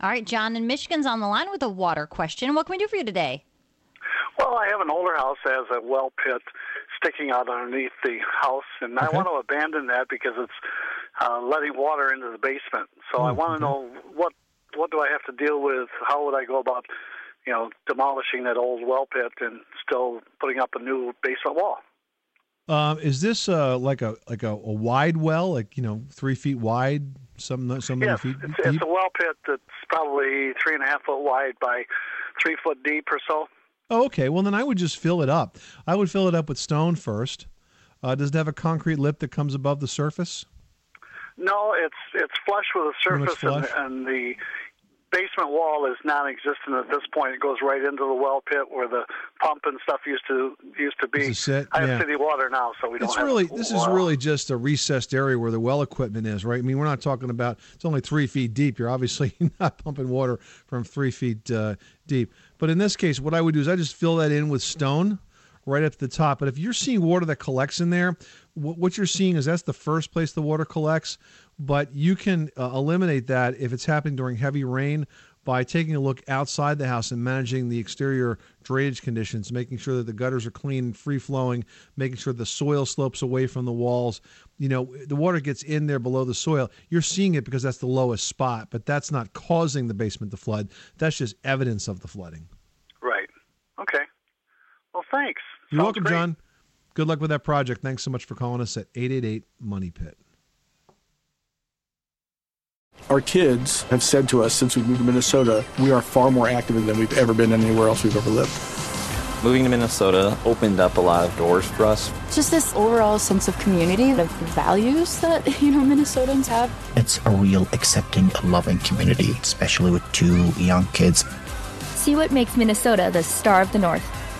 All right, John in Michigan's on the line with a water question. What can we do for you today? Well, I have an older house that has a well pit sticking out underneath the house, and okay. I want to abandon that because it's uh, letting water into the basement. So oh, I want to know what what do I have to deal with? How would I go about, you know, demolishing that old well pit and still putting up a new basement wall? Um, is this uh, like a like a, a, wide well, like you know, three feet wide, some some yes, feet? It's, it's a well pit that's probably three and a half foot wide by three foot deep or so. Oh, okay. Well, then I would just fill it up. I would fill it up with stone first. Uh, does it have a concrete lip that comes above the surface? No, it's it's flush with the surface, and, and, the basement wall is non-existent at this point. It goes right into the well pit where the pump and stuff used to used to be. I have yeah. city water now, so we don't. It's have really this is really just a recessed area where the well equipment is, right? I mean, we're not talking about it's only three feet deep. You're obviously not pumping water from three feet uh, deep. But in this case, what I would do is I just fill that in with stone right at the top. But if you're seeing water that collects in there, what you're seeing is that's the first place the water collects. But you can uh, eliminate that if it's happening during heavy rain by taking a look outside the house and managing the exterior drainage conditions, making sure that the gutters are clean and free flowing, making sure the soil slopes away from the walls. You know, the water gets in there below the soil. You're seeing it because that's the lowest spot, but that's not causing the basement to flood. That's just evidence of the flooding. Right. Okay. Well, thanks. You're Sounds welcome, great. John. Good luck with that project. Thanks so much for calling us at 888 Money Pit. Our kids have said to us since we moved to Minnesota, we are far more active than we've ever been anywhere else we've ever lived. Moving to Minnesota opened up a lot of doors for us. Just this overall sense of community, the values that, you know, Minnesotans have. It's a real accepting, loving community, especially with two young kids. See what makes Minnesota the star of the North.